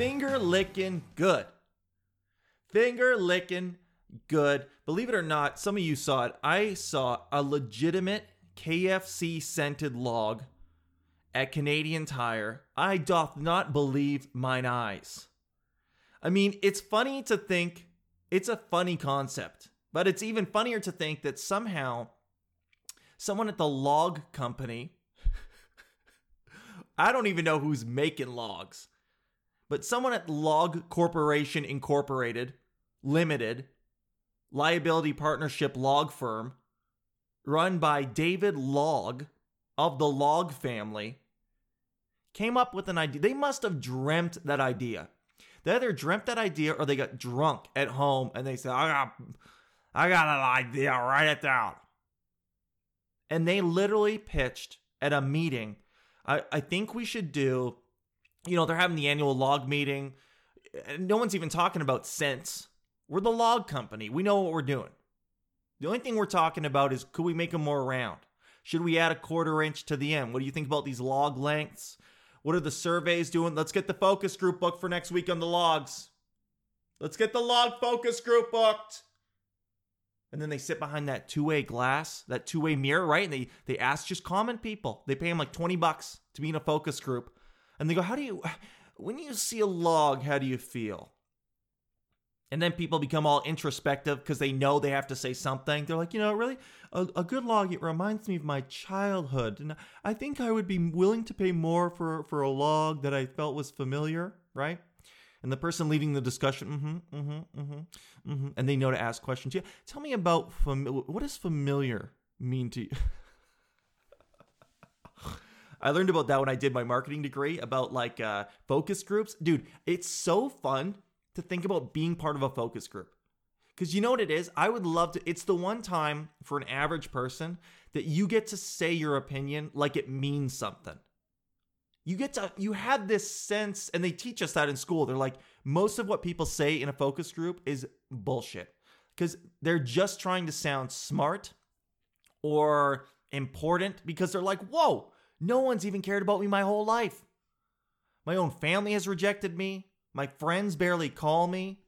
finger licking good. Finger licking good. Believe it or not, some of you saw it. I saw a legitimate KFC scented log at Canadian Tire. I doth not believe mine eyes. I mean, it's funny to think it's a funny concept, but it's even funnier to think that somehow someone at the log company, I don't even know who's making logs, but someone at Log Corporation Incorporated, Limited, liability partnership log firm, run by David Log of the Log family, came up with an idea. They must have dreamt that idea. They either dreamt that idea or they got drunk at home and they said, I got, I got an idea, write it down. And they literally pitched at a meeting. I, I think we should do, you know, they're having the annual log meeting. and No one's even talking about scents. We're the log company. We know what we're doing. The only thing we're talking about is could we make them more round? Should we add a quarter inch to the end? What do you think about these log lengths? What are the surveys doing? Let's get the focus group booked for next week on the logs. Let's get the log focus group booked. And then they sit behind that two-way glass, that two-way mirror, right? And they they ask just common people. They pay them like 20 bucks to be in a focus group. And they go, "How do you when you see a log, how do you feel?" And then people become all introspective because they know they have to say something. They're like, you know, really, a, a, good log, it reminds me of my childhood. And I think I would be willing to pay more for, for a log that I felt was familiar, right? And the person leading the discussion, mm-hmm, mm-hmm, mm-hmm, mm-hmm. And they know to ask questions. Yeah, tell me about, fam- what does familiar mean to you? I learned about that when I did my marketing degree about like uh, focus groups. Dude, it's so fun to think about being part of a focus group. Because you know what it is? I would love to. It's the one time for an average person that you get to say your opinion like it means something. You get to, you have this sense, and they teach us that in school. They're like, most of what people say in a focus group is bullshit. Because they're just trying to sound smart or important because they're like, whoa, no one's even cared about me my whole life. My own family has rejected me. My friends barely call me.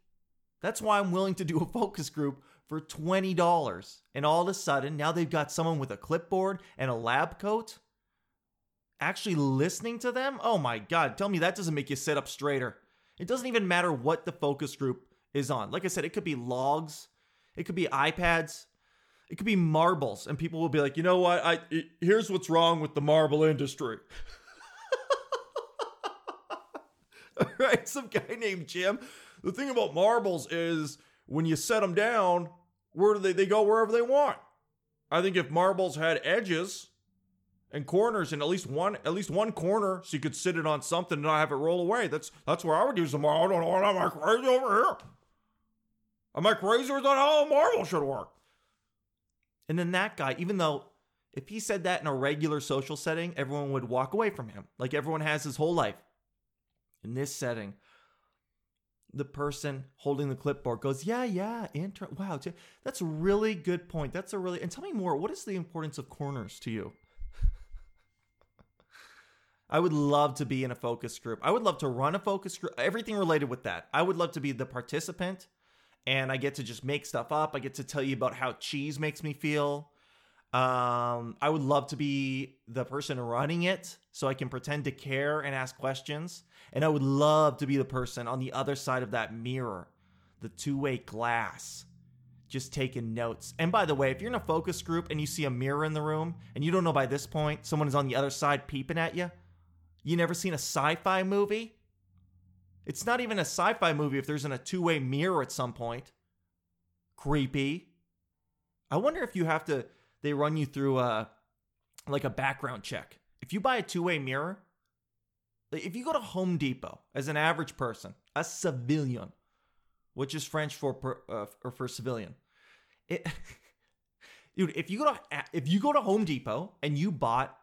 That's why I'm willing to do a focus group for $20. And all of a sudden, now they've got someone with a clipboard and a lab coat actually listening to them. Oh my God, tell me that doesn't make you sit up straighter. It doesn't even matter what the focus group is on. Like I said, it could be logs, it could be iPads, it could be marbles. And people will be like, you know what? I, it, here's what's wrong with the marble industry. right? Some guy named Jim. The thing about marbles is when you set them down, where do they, they go wherever they want. I think if marbles had edges and corners and at least one at least one corner so you could sit it on something and not have it roll away. That's that's where I would use the marble. I don't know. Am I crazy over here? Am I crazy is that how a marble should work? And then that guy, even though if he said that in a regular social setting, everyone would walk away from him. Like everyone has his whole life in this setting, the person holding the clipboard goes, "Yeah, yeah, inter- wow, that's a really good point. That's a really and tell me more. What is the importance of corners to you?" I would love to be in a focus group. I would love to run a focus group. Everything related with that. I would love to be the participant, and I get to just make stuff up. I get to tell you about how cheese makes me feel. Um, I would love to be the person running it so I can pretend to care and ask questions. And I would love to be the person on the other side of that mirror, the two way glass, just taking notes. And by the way, if you're in a focus group and you see a mirror in the room and you don't know by this point someone is on the other side peeping at you, you never seen a sci fi movie? It's not even a sci fi movie if there's in a two way mirror at some point. Creepy. I wonder if you have to they run you through a like a background check. If you buy a two-way mirror, if you go to Home Depot as an average person, a civilian, which is French for per, uh, or for civilian, it, dude, if you go to if you go to Home Depot and you bought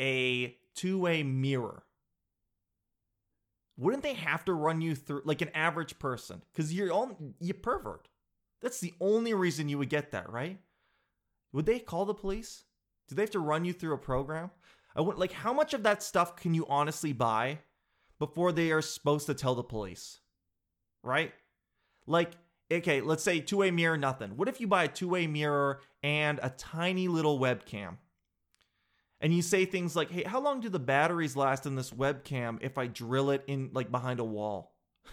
a two-way mirror, wouldn't they have to run you through like an average person? Because you're all you pervert. That's the only reason you would get that, right? Would they call the police? Do they have to run you through a program? I want like how much of that stuff can you honestly buy before they are supposed to tell the police? Right? Like, okay, let's say two way mirror, nothing. What if you buy a two way mirror and a tiny little webcam? And you say things like, hey, how long do the batteries last in this webcam if I drill it in like behind a wall?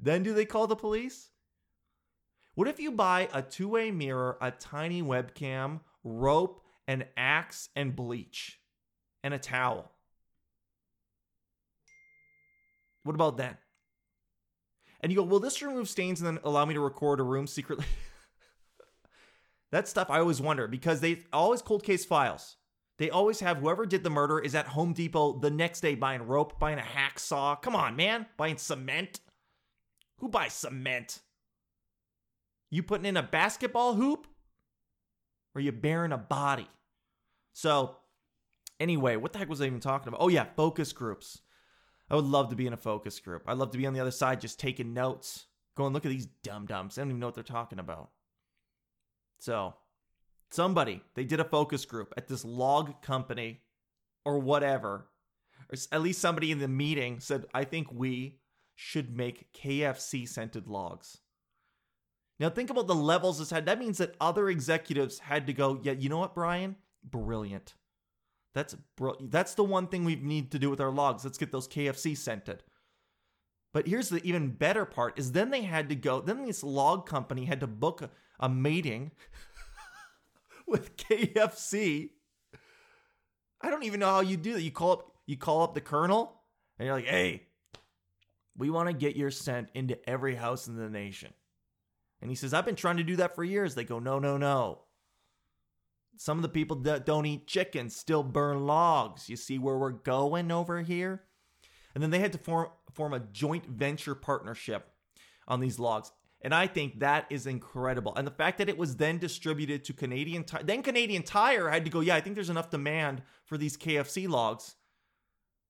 then do they call the police? What if you buy a two way mirror, a tiny webcam, rope, an axe, and bleach, and a towel? What about then? And you go, will this remove stains and then allow me to record a room secretly? that stuff I always wonder because they always cold case files. They always have whoever did the murder is at Home Depot the next day buying rope, buying a hacksaw. Come on, man. Buying cement. Who buys cement? You putting in a basketball hoop? Or you burying a body? So, anyway, what the heck was I even talking about? Oh, yeah, focus groups. I would love to be in a focus group. I'd love to be on the other side just taking notes, going, look at these dum dums. They don't even know what they're talking about. So, somebody, they did a focus group at this log company or whatever. Or at least somebody in the meeting said, I think we should make KFC scented logs. Now think about the levels this had. That means that other executives had to go, yeah, you know what, Brian? Brilliant. That's br- that's the one thing we need to do with our logs. Let's get those KFC scented. But here's the even better part is then they had to go, then this log company had to book a, meeting with KFC. I don't even know how you do that. You call up you call up the colonel and you're like, "Hey, we want to get your scent into every house in the nation." And he says, I've been trying to do that for years. They go, no, no, no. Some of the people that don't eat chicken still burn logs. You see where we're going over here? And then they had to form, form a joint venture partnership on these logs. And I think that is incredible. And the fact that it was then distributed to Canadian Tire, then Canadian Tire had to go, yeah, I think there's enough demand for these KFC logs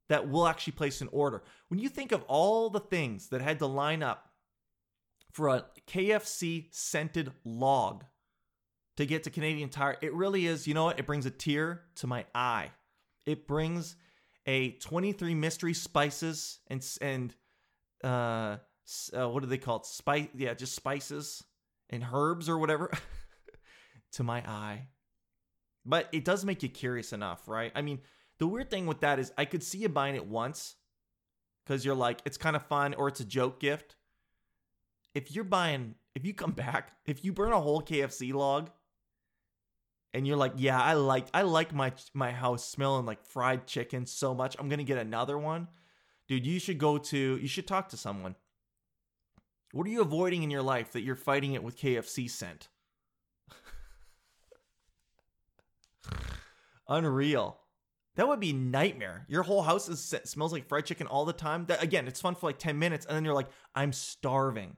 that we'll actually place an order. When you think of all the things that had to line up for a KFC scented log to get to Canadian Tire, it really is, you know what? It brings a tear to my eye. It brings a 23 mystery spices and and uh, uh what do they call it? Spice yeah, just spices and herbs or whatever to my eye. But it does make you curious enough, right? I mean, the weird thing with that is I could see you buying it once cuz you're like it's kind of fun or it's a joke gift if you're buying, if you come back, if you burn a whole KFC log, and you're like, yeah, I like I like my my house smelling like fried chicken so much. I'm gonna get another one, dude. You should go to you should talk to someone. What are you avoiding in your life that you're fighting it with KFC scent? Unreal. That would be nightmare. Your whole house is, smells like fried chicken all the time. That again, it's fun for like 10 minutes and then you're like, I'm starving.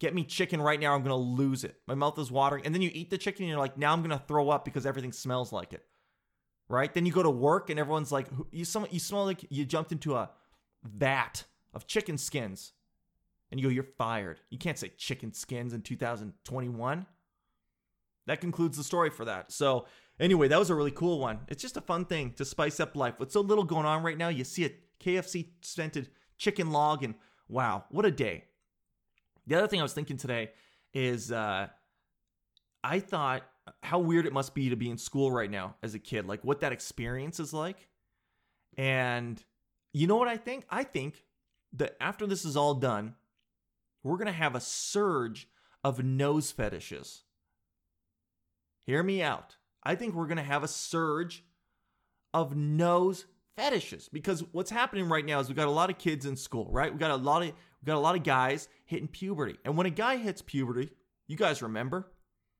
Get me chicken right now. I'm going to lose it. My mouth is watering. And then you eat the chicken and you're like, now I'm going to throw up because everything smells like it. Right? Then you go to work and everyone's like, you, some, you smell like you jumped into a vat of chicken skins. And you go, you're fired. You can't say chicken skins in 2021. That concludes the story for that. So, anyway, that was a really cool one. It's just a fun thing to spice up life. With so little going on right now, you see a KFC scented chicken log, and wow, what a day. The other thing I was thinking today is uh, I thought how weird it must be to be in school right now as a kid, like what that experience is like. And you know what I think? I think that after this is all done, we're going to have a surge of nose fetishes. Hear me out. I think we're going to have a surge of nose fetishes because what's happening right now is we've got a lot of kids in school, right? We got a lot of we got a lot of guys hitting puberty. And when a guy hits puberty, you guys remember?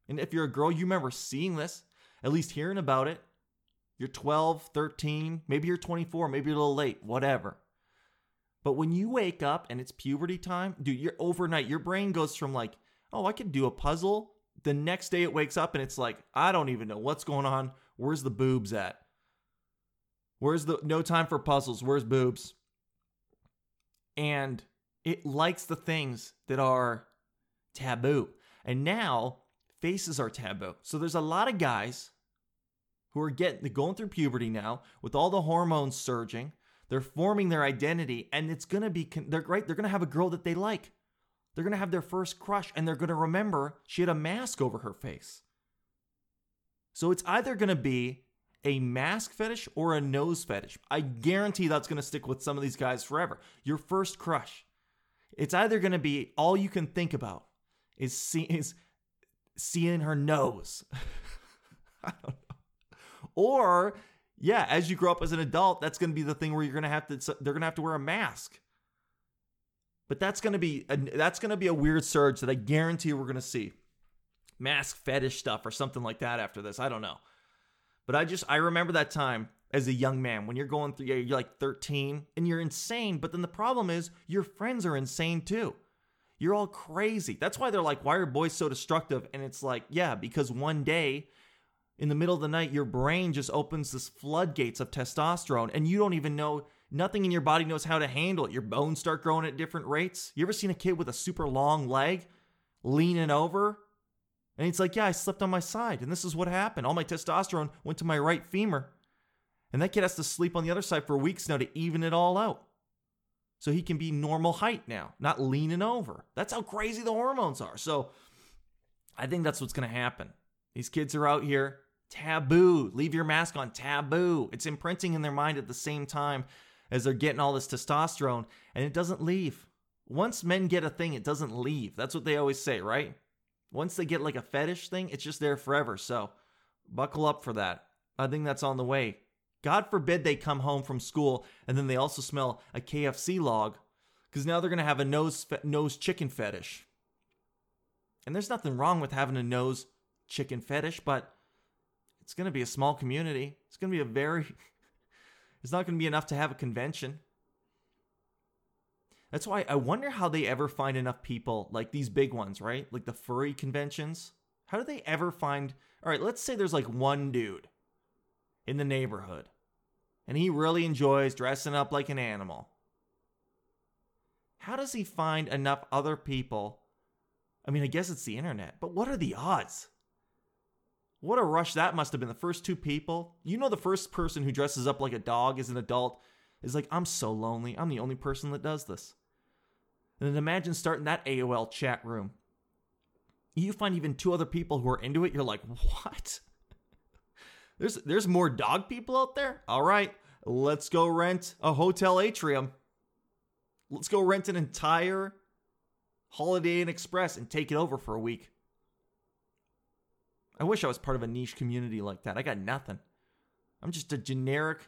And if you're a girl, you remember seeing this, at least hearing about it. You're 12, 13, maybe you're 24, maybe you're a little late, whatever. But when you wake up and it's puberty time, dude, you're overnight, your brain goes from like, oh, I could do a puzzle. The next day it wakes up and it's like, I don't even know what's going on. Where's the boobs at? Where's the no time for puzzles? Where's boobs? And it likes the things that are taboo. And now faces are taboo. So there's a lot of guys who are getting going through puberty now with all the hormones surging, They're forming their identity, and it's gonna be they're right. They're gonna have a girl that they like. They're gonna have their first crush, and they're gonna remember she had a mask over her face. So it's either gonna be a mask fetish or a nose fetish. I guarantee that's gonna stick with some of these guys forever. Your first crush. It's either gonna be all you can think about is is seeing her nose. I don't know. Or yeah, as you grow up as an adult, that's going to be the thing where you're going to have to they're going to have to wear a mask. But that's going to be a, that's going to be a weird surge that I guarantee we're going to see. Mask fetish stuff or something like that after this. I don't know. But I just I remember that time as a young man when you're going through you're like 13 and you're insane, but then the problem is your friends are insane too. You're all crazy. That's why they're like, why are boys so destructive? And it's like, yeah, because one day in the middle of the night, your brain just opens this floodgates of testosterone and you don't even know, nothing in your body knows how to handle it. Your bones start growing at different rates. You ever seen a kid with a super long leg leaning over? And it's like, yeah, I slept on my side and this is what happened. All my testosterone went to my right femur. And that kid has to sleep on the other side for weeks now to even it all out so he can be normal height now, not leaning over. That's how crazy the hormones are. So I think that's what's going to happen. These kids are out here, taboo. Leave your mask on, taboo. It's imprinting in their mind at the same time as they're getting all this testosterone, and it doesn't leave. Once men get a thing, it doesn't leave. That's what they always say, right? Once they get like a fetish thing, it's just there forever. So buckle up for that. I think that's on the way. God forbid they come home from school and then they also smell a KFC log because now they're going to have a nose fe- nose chicken fetish. And there's nothing wrong with having a nose chicken fetish, but it's going to be a small community. It's going to be a very it's not going to be enough to have a convention. That's why I wonder how they ever find enough people like these big ones, right? Like the furry conventions. How do they ever find All right, let's say there's like one dude in the neighborhood and he really enjoys dressing up like an animal. How does he find enough other people? I mean, I guess it's the internet, but what are the odds? What a rush that must have been. The first two people, you know, the first person who dresses up like a dog as an adult is like, I'm so lonely. I'm the only person that does this. And then imagine starting that AOL chat room. You find even two other people who are into it, you're like, what? There's there's more dog people out there. All right, let's go rent a hotel atrium. Let's go rent an entire Holiday Inn Express and take it over for a week. I wish I was part of a niche community like that. I got nothing. I'm just a generic,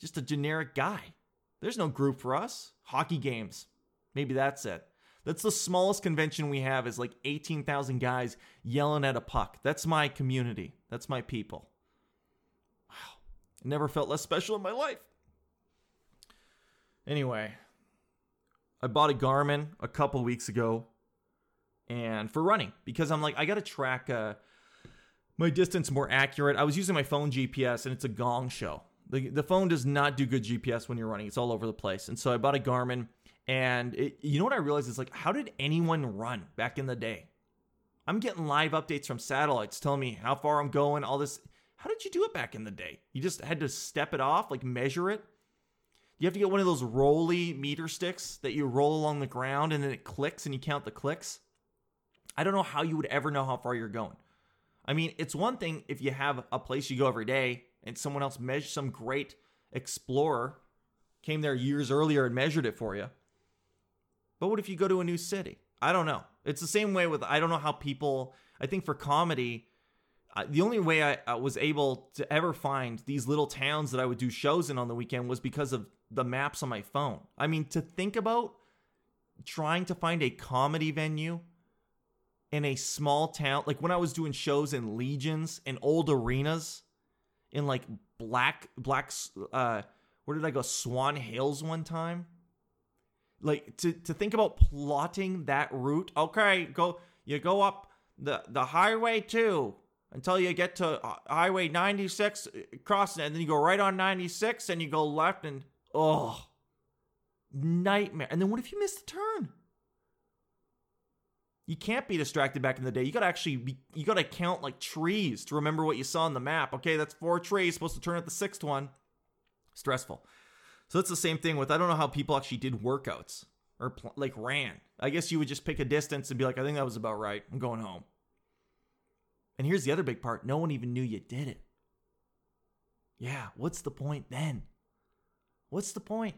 just a generic guy. There's no group for us. Hockey games. Maybe that's it. That's the smallest convention we have is like 18,000 guys yelling at a puck. That's my community. That's my people. Wow. Never felt less special in my life. Anyway, I bought a Garmin a couple weeks ago and for running because I'm like I got to track uh, my distance more accurate. I was using my phone GPS and it's a gong show. The the phone does not do good GPS when you're running. It's all over the place. And so I bought a Garmin and it, you know what I realized is like how did anyone run back in the day? I'm getting live updates from satellites telling me how far I'm going, all this how did you do it back in the day? You just had to step it off, like measure it? You have to get one of those rolly meter sticks that you roll along the ground and then it clicks and you count the clicks. I don't know how you would ever know how far you're going. I mean, it's one thing if you have a place you go every day and someone else measured some great explorer came there years earlier and measured it for you. But what if you go to a new city? I don't know. It's the same way with I don't know how people I think for comedy uh, the only way I, I, was able to ever find these little towns that I would do shows in on the weekend was because of the maps on my phone. I mean, to think about trying to find a comedy venue in a small town, like when I was doing shows in legions and old arenas in like black, black, uh, where did I go? Swan Hills one time. Like to, to think about plotting that route. Okay, go, you go up the, the highway too until you get to uh, Highway 96, uh, crossing it, and then you go right on 96, and you go left, and oh, nightmare. And then what if you miss the turn? You can't be distracted back in the day. You gotta actually be, you gotta count like trees to remember what you saw on the map. Okay, that's four trees, supposed to turn at the sixth one. Stressful. So it's the same thing with I don't know how people actually did workouts or pl- like ran. I guess you would just pick a distance and be like, I think that was about right. I'm going home. And here's the other big part no one even knew you did it. Yeah, what's the point then? What's the point?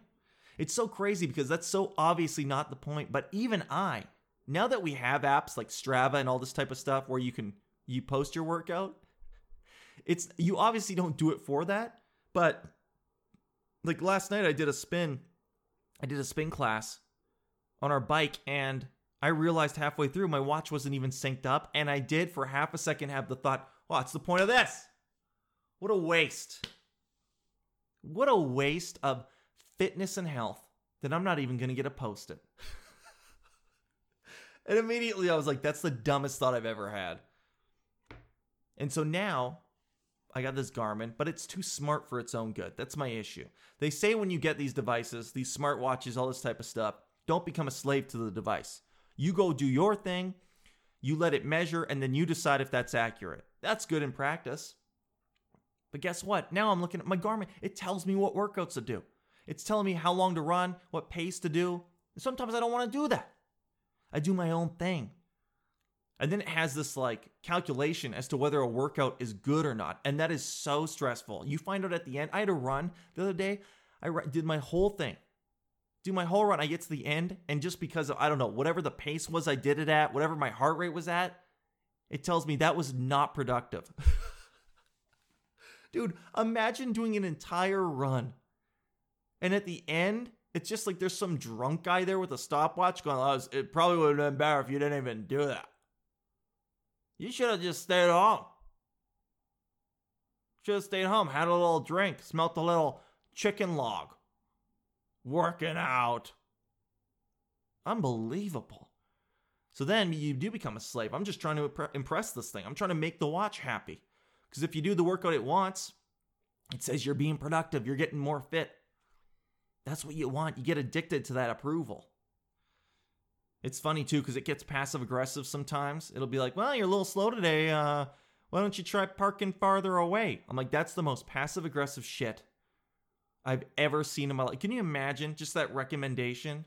It's so crazy because that's so obviously not the point. But even I, now that we have apps like Strava and all this type of stuff where you can you post your workout, it's you obviously don't do it for that. But like last night I did a spin. I did a spin class on our bike and I realized halfway through my watch wasn't even synced up and I did for half a second have the thought, "What's the point of this?" What a waste. What a waste of fitness and health that I'm not even going to get a post it. and immediately I was like, that's the dumbest thought I've ever had. And so now I got this Garmin, but it's too smart for its own good. That's my issue. They say when you get these devices, these smartwatches, all this type of stuff, don't become a slave to the device. You go do your thing, you let it measure, and then you decide if that's accurate. That's good in practice. But guess what? Now I'm looking at my Garmin. It tells me what workouts to do. It's telling me how long to run, what pace to do. And sometimes I don't want to do that. I do my own thing. And then it has this like calculation as to whether a workout is good or not. And that is so stressful. You find out at the end. I had a run the other day. I did my whole thing. Do my whole run. I get to the end. And just because of, I don't know, whatever the pace was I did it at, whatever my heart rate was at, it tells me that was not productive. Dude, imagine doing an entire run. And at the end, it's just like there's some drunk guy there with a stopwatch going, oh, it probably would have been better if you didn't even do that. You should have just stayed home. Should have stayed home, had a little drink, smelt a little chicken log, working out. Unbelievable. So then you do become a slave. I'm just trying to impress this thing. I'm trying to make the watch happy. Because if you do the workout it wants, it says you're being productive, you're getting more fit. That's what you want. You get addicted to that approval. It's funny too because it gets passive aggressive sometimes. It'll be like, "Well, you're a little slow today. Uh, why don't you try parking farther away?" I'm like, "That's the most passive aggressive shit I've ever seen in my life." Can you imagine just that recommendation?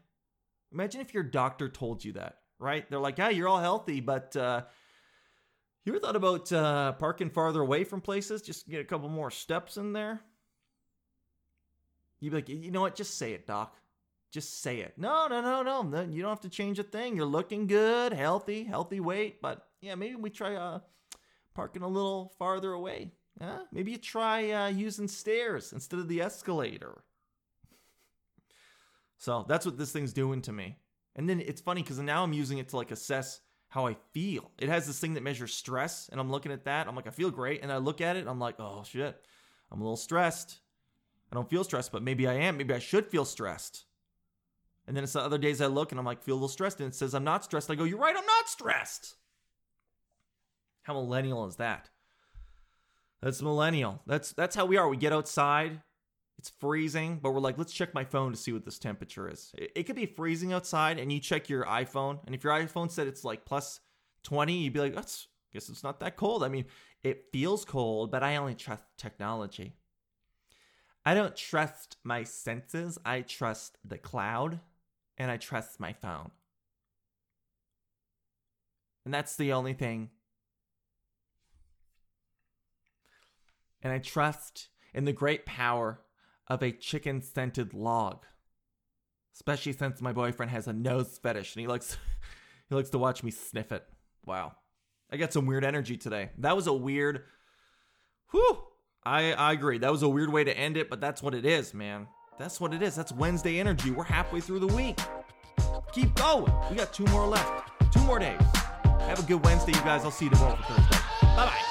Imagine if your doctor told you that, right? They're like, "Yeah, you're all healthy, but uh, you ever thought about uh, parking farther away from places? Just get a couple more steps in there. You'd be like, you know what? Just say it, doc. Just say it. No, no, no, no. You don't have to change a thing. You're looking good, healthy, healthy weight. But yeah, maybe we try uh, parking a little farther away. Huh? Maybe you try uh, using stairs instead of the escalator. So that's what this thing's doing to me. And then it's funny because now I'm using it to like assess how I feel. It has this thing that measures stress, and I'm looking at that. I'm like, I feel great. And I look at it, I'm like, oh shit, I'm a little stressed. I don't feel stressed, but maybe I am. Maybe I should feel stressed. And then it's the other days I look and I'm like, feel a little stressed. And it says I'm not stressed. I go, you're right, I'm not stressed. How millennial is that? That's millennial. That's that's how we are. We get outside, it's freezing, but we're like, let's check my phone to see what this temperature is. It, it could be freezing outside, and you check your iPhone, and if your iPhone said it's like plus 20, you'd be like, that's guess it's not that cold. I mean, it feels cold, but I only trust technology. I don't trust my senses. I trust the cloud and I trust my phone. And that's the only thing. And I trust in the great power of a chicken scented log. Especially since my boyfriend has a nose fetish and he likes he likes to watch me sniff it. Wow. I got some weird energy today. That was a weird whew. I, I agree. That was a weird way to end it, but that's what it is, man. That's what it is. That's Wednesday energy. We're halfway through the week. Keep going. We got two more left. Two more days. Have a good Wednesday, you guys. I'll see you tomorrow for Thursday. Bye bye.